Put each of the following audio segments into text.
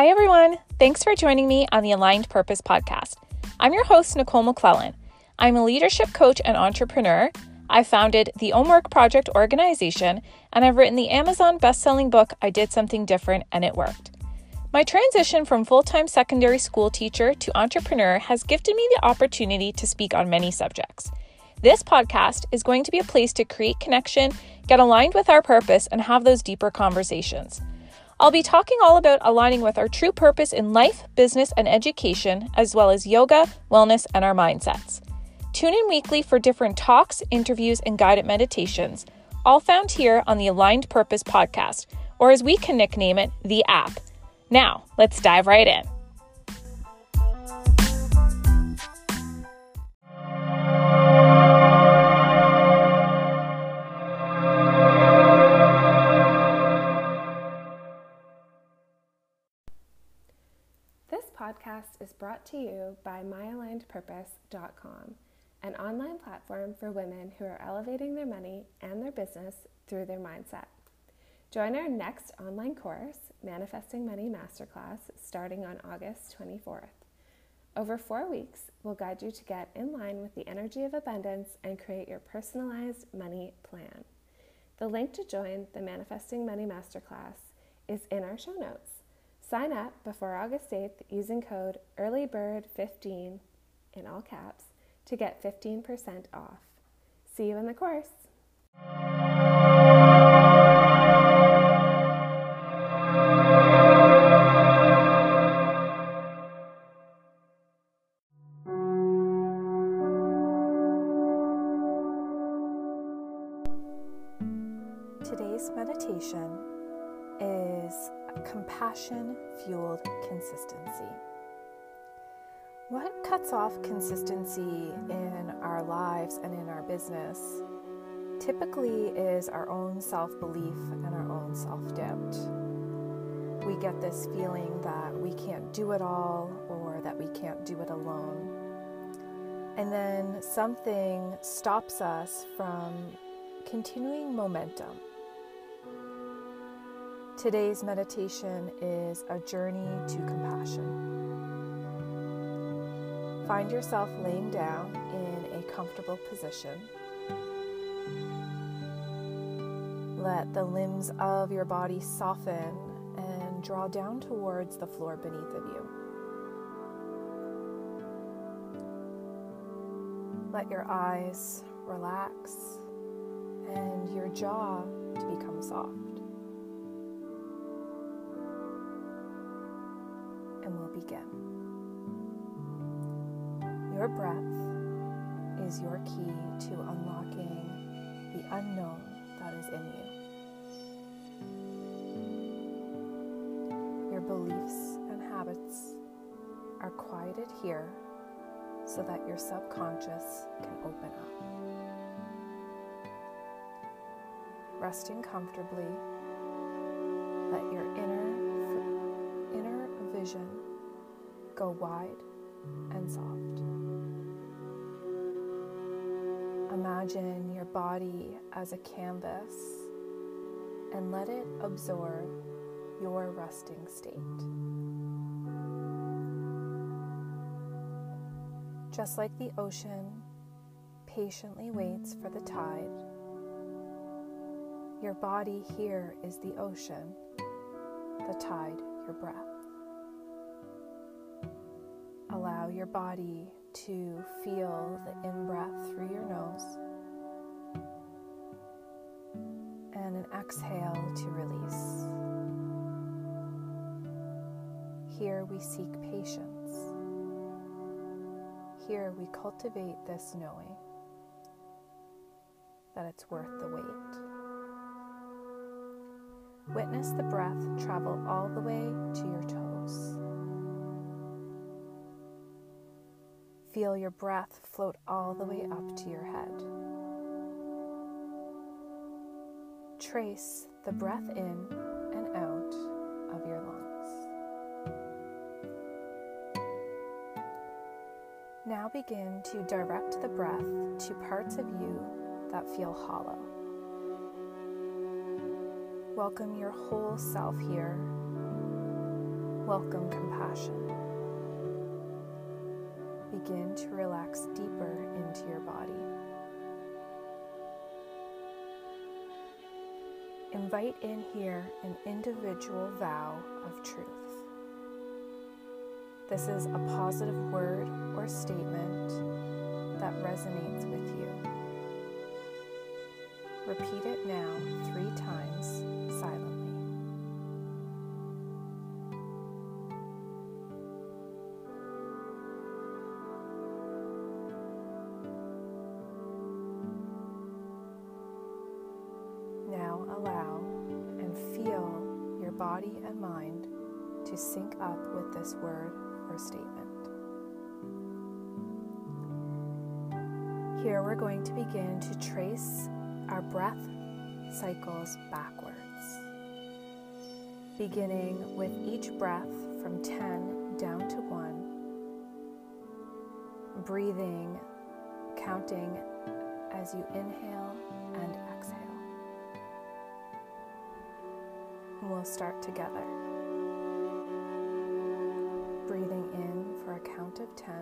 Hi, everyone. Thanks for joining me on the Aligned Purpose podcast. I'm your host, Nicole McClellan. I'm a leadership coach and entrepreneur. I founded the Ownwork Project organization, and I've written the Amazon best-selling book, I Did Something Different and It Worked. My transition from full time secondary school teacher to entrepreneur has gifted me the opportunity to speak on many subjects. This podcast is going to be a place to create connection, get aligned with our purpose, and have those deeper conversations. I'll be talking all about aligning with our true purpose in life, business, and education, as well as yoga, wellness, and our mindsets. Tune in weekly for different talks, interviews, and guided meditations, all found here on the Aligned Purpose podcast, or as we can nickname it, the app. Now, let's dive right in. Podcast is brought to you by myalignedpurpose.com, an online platform for women who are elevating their money and their business through their mindset. Join our next online course, Manifesting Money Masterclass, starting on August 24th. Over four weeks, we'll guide you to get in line with the energy of abundance and create your personalized money plan. The link to join the Manifesting Money Masterclass is in our show notes. Sign up before August 8th using code EARLYBIRD15 in all caps to get 15% off. See you in the course. Today's meditation is compassion fueled consistency. What cuts off consistency in our lives and in our business typically is our own self belief and our own self doubt. We get this feeling that we can't do it all or that we can't do it alone. And then something stops us from continuing momentum Today's meditation is a journey to compassion. Find yourself laying down in a comfortable position. Let the limbs of your body soften and draw down towards the floor beneath of you. Let your eyes relax and your jaw to become soft. Begin. Your breath is your key to unlocking the unknown that is in you. Your beliefs and habits are quieted here so that your subconscious can open up. Resting comfortably, let your inner inner vision go wide and soft. Imagine your body as a canvas and let it absorb your resting state. Just like the ocean patiently waits for the tide, your body here is the ocean, the tide, your breath. Your body to feel the in breath through your nose and an exhale to release. Here we seek patience. Here we cultivate this knowing that it's worth the wait. Witness the breath travel all the way to your toes. Feel your breath float all the way up to your head. Trace the breath in and out of your lungs. Now begin to direct the breath to parts of you that feel hollow. Welcome your whole self here welcome compassion. Begin to relax deeper into your body. Invite in here an individual vow of truth. This is a positive word or statement that resonates with you. Repeat it now three times allow and feel your body and mind to sync up with this word or statement. Here we're going to begin to trace our breath cycles backwards, beginning with each breath from 10 down to 1, breathing, counting as you inhale And we'll start together. Breathing in for a count of 10.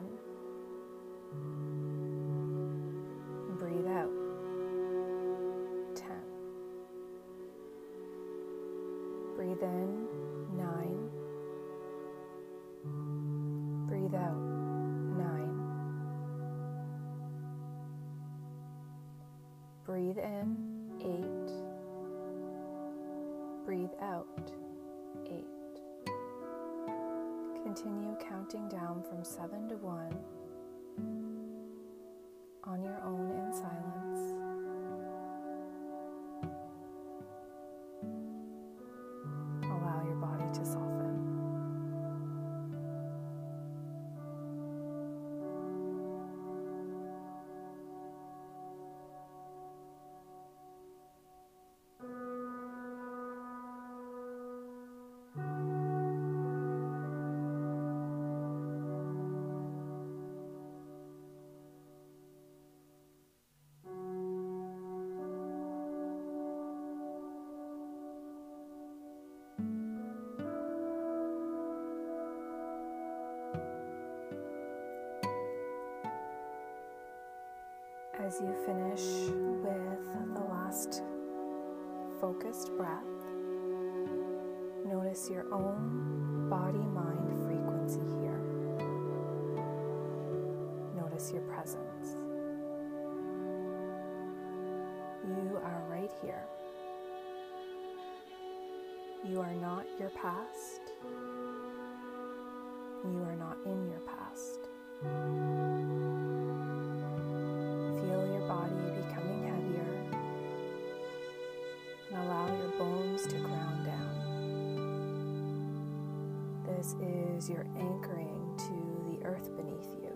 Out. 8. Continue counting down from 7 to 1 on your own in silence. As you finish with the last focused breath, notice your own body mind frequency here. Notice your presence. You are right here. You are not your past. You are not in your past. Allow your bones to ground down. This is your anchoring to the earth beneath you.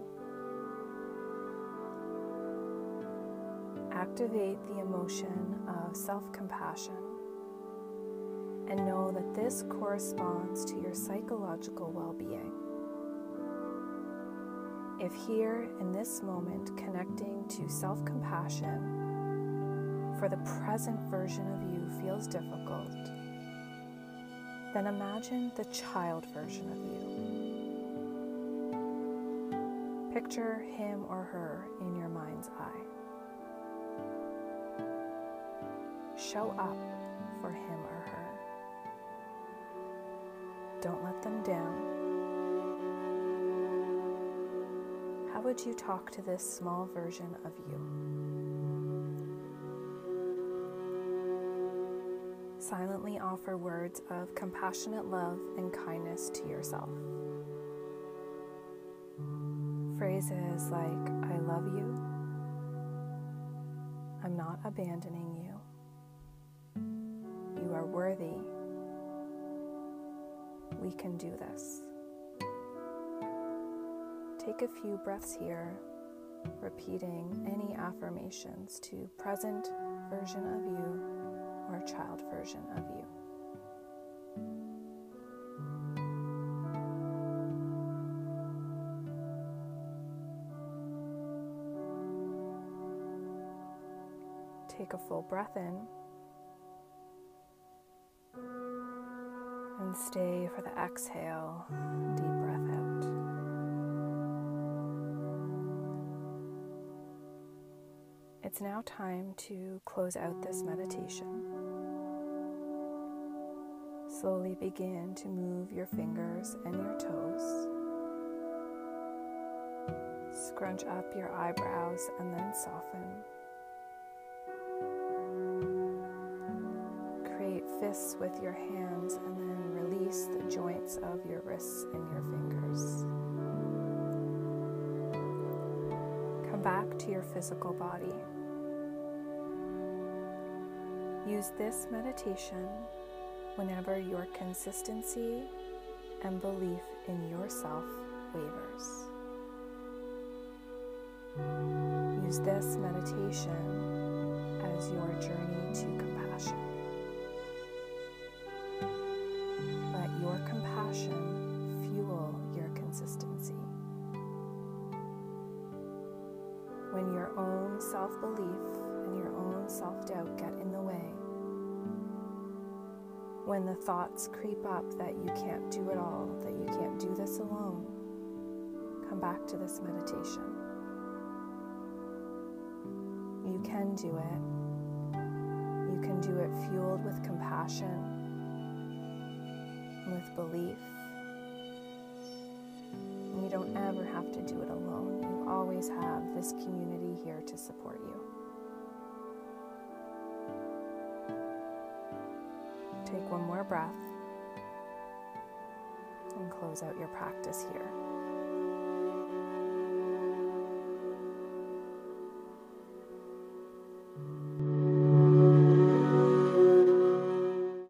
Activate the emotion of self compassion and know that this corresponds to your psychological well being. If here in this moment connecting to self compassion for the present version of you feels difficult, then imagine the child version of you. Picture him or her in your mind's eye. Show up for him or her. Don't let them down. How would you talk to this small version of you? Silently offer words of compassionate love and kindness to yourself. Phrases like, I love you, I'm not abandoning you, you are worthy, we can do this. Take a few breaths here, repeating any affirmations to present version of you or child version of you. Take a full breath in and And stay for the exhale. Deep breath out. It's now time to close out this meditation. Slowly begin to move your fingers and your toes. Scrunch up your eyebrows and then soften. Create fists with your hands and then release the joints of your wrists and your fingers. Come back to your physical body. Use this meditation whenever your consistency and belief in yourself wavers. Use this meditation as your journey to compassion. Let your compassion fuel your consistency. When your own self belief when the thoughts creep up that you can't do it all, that you can't do this alone, come back to this meditation. You can do it. You can do it fueled with compassion, with belief. You don't ever have to do it alone. You always have this community here to support you. Take one more breath and close out your practice here.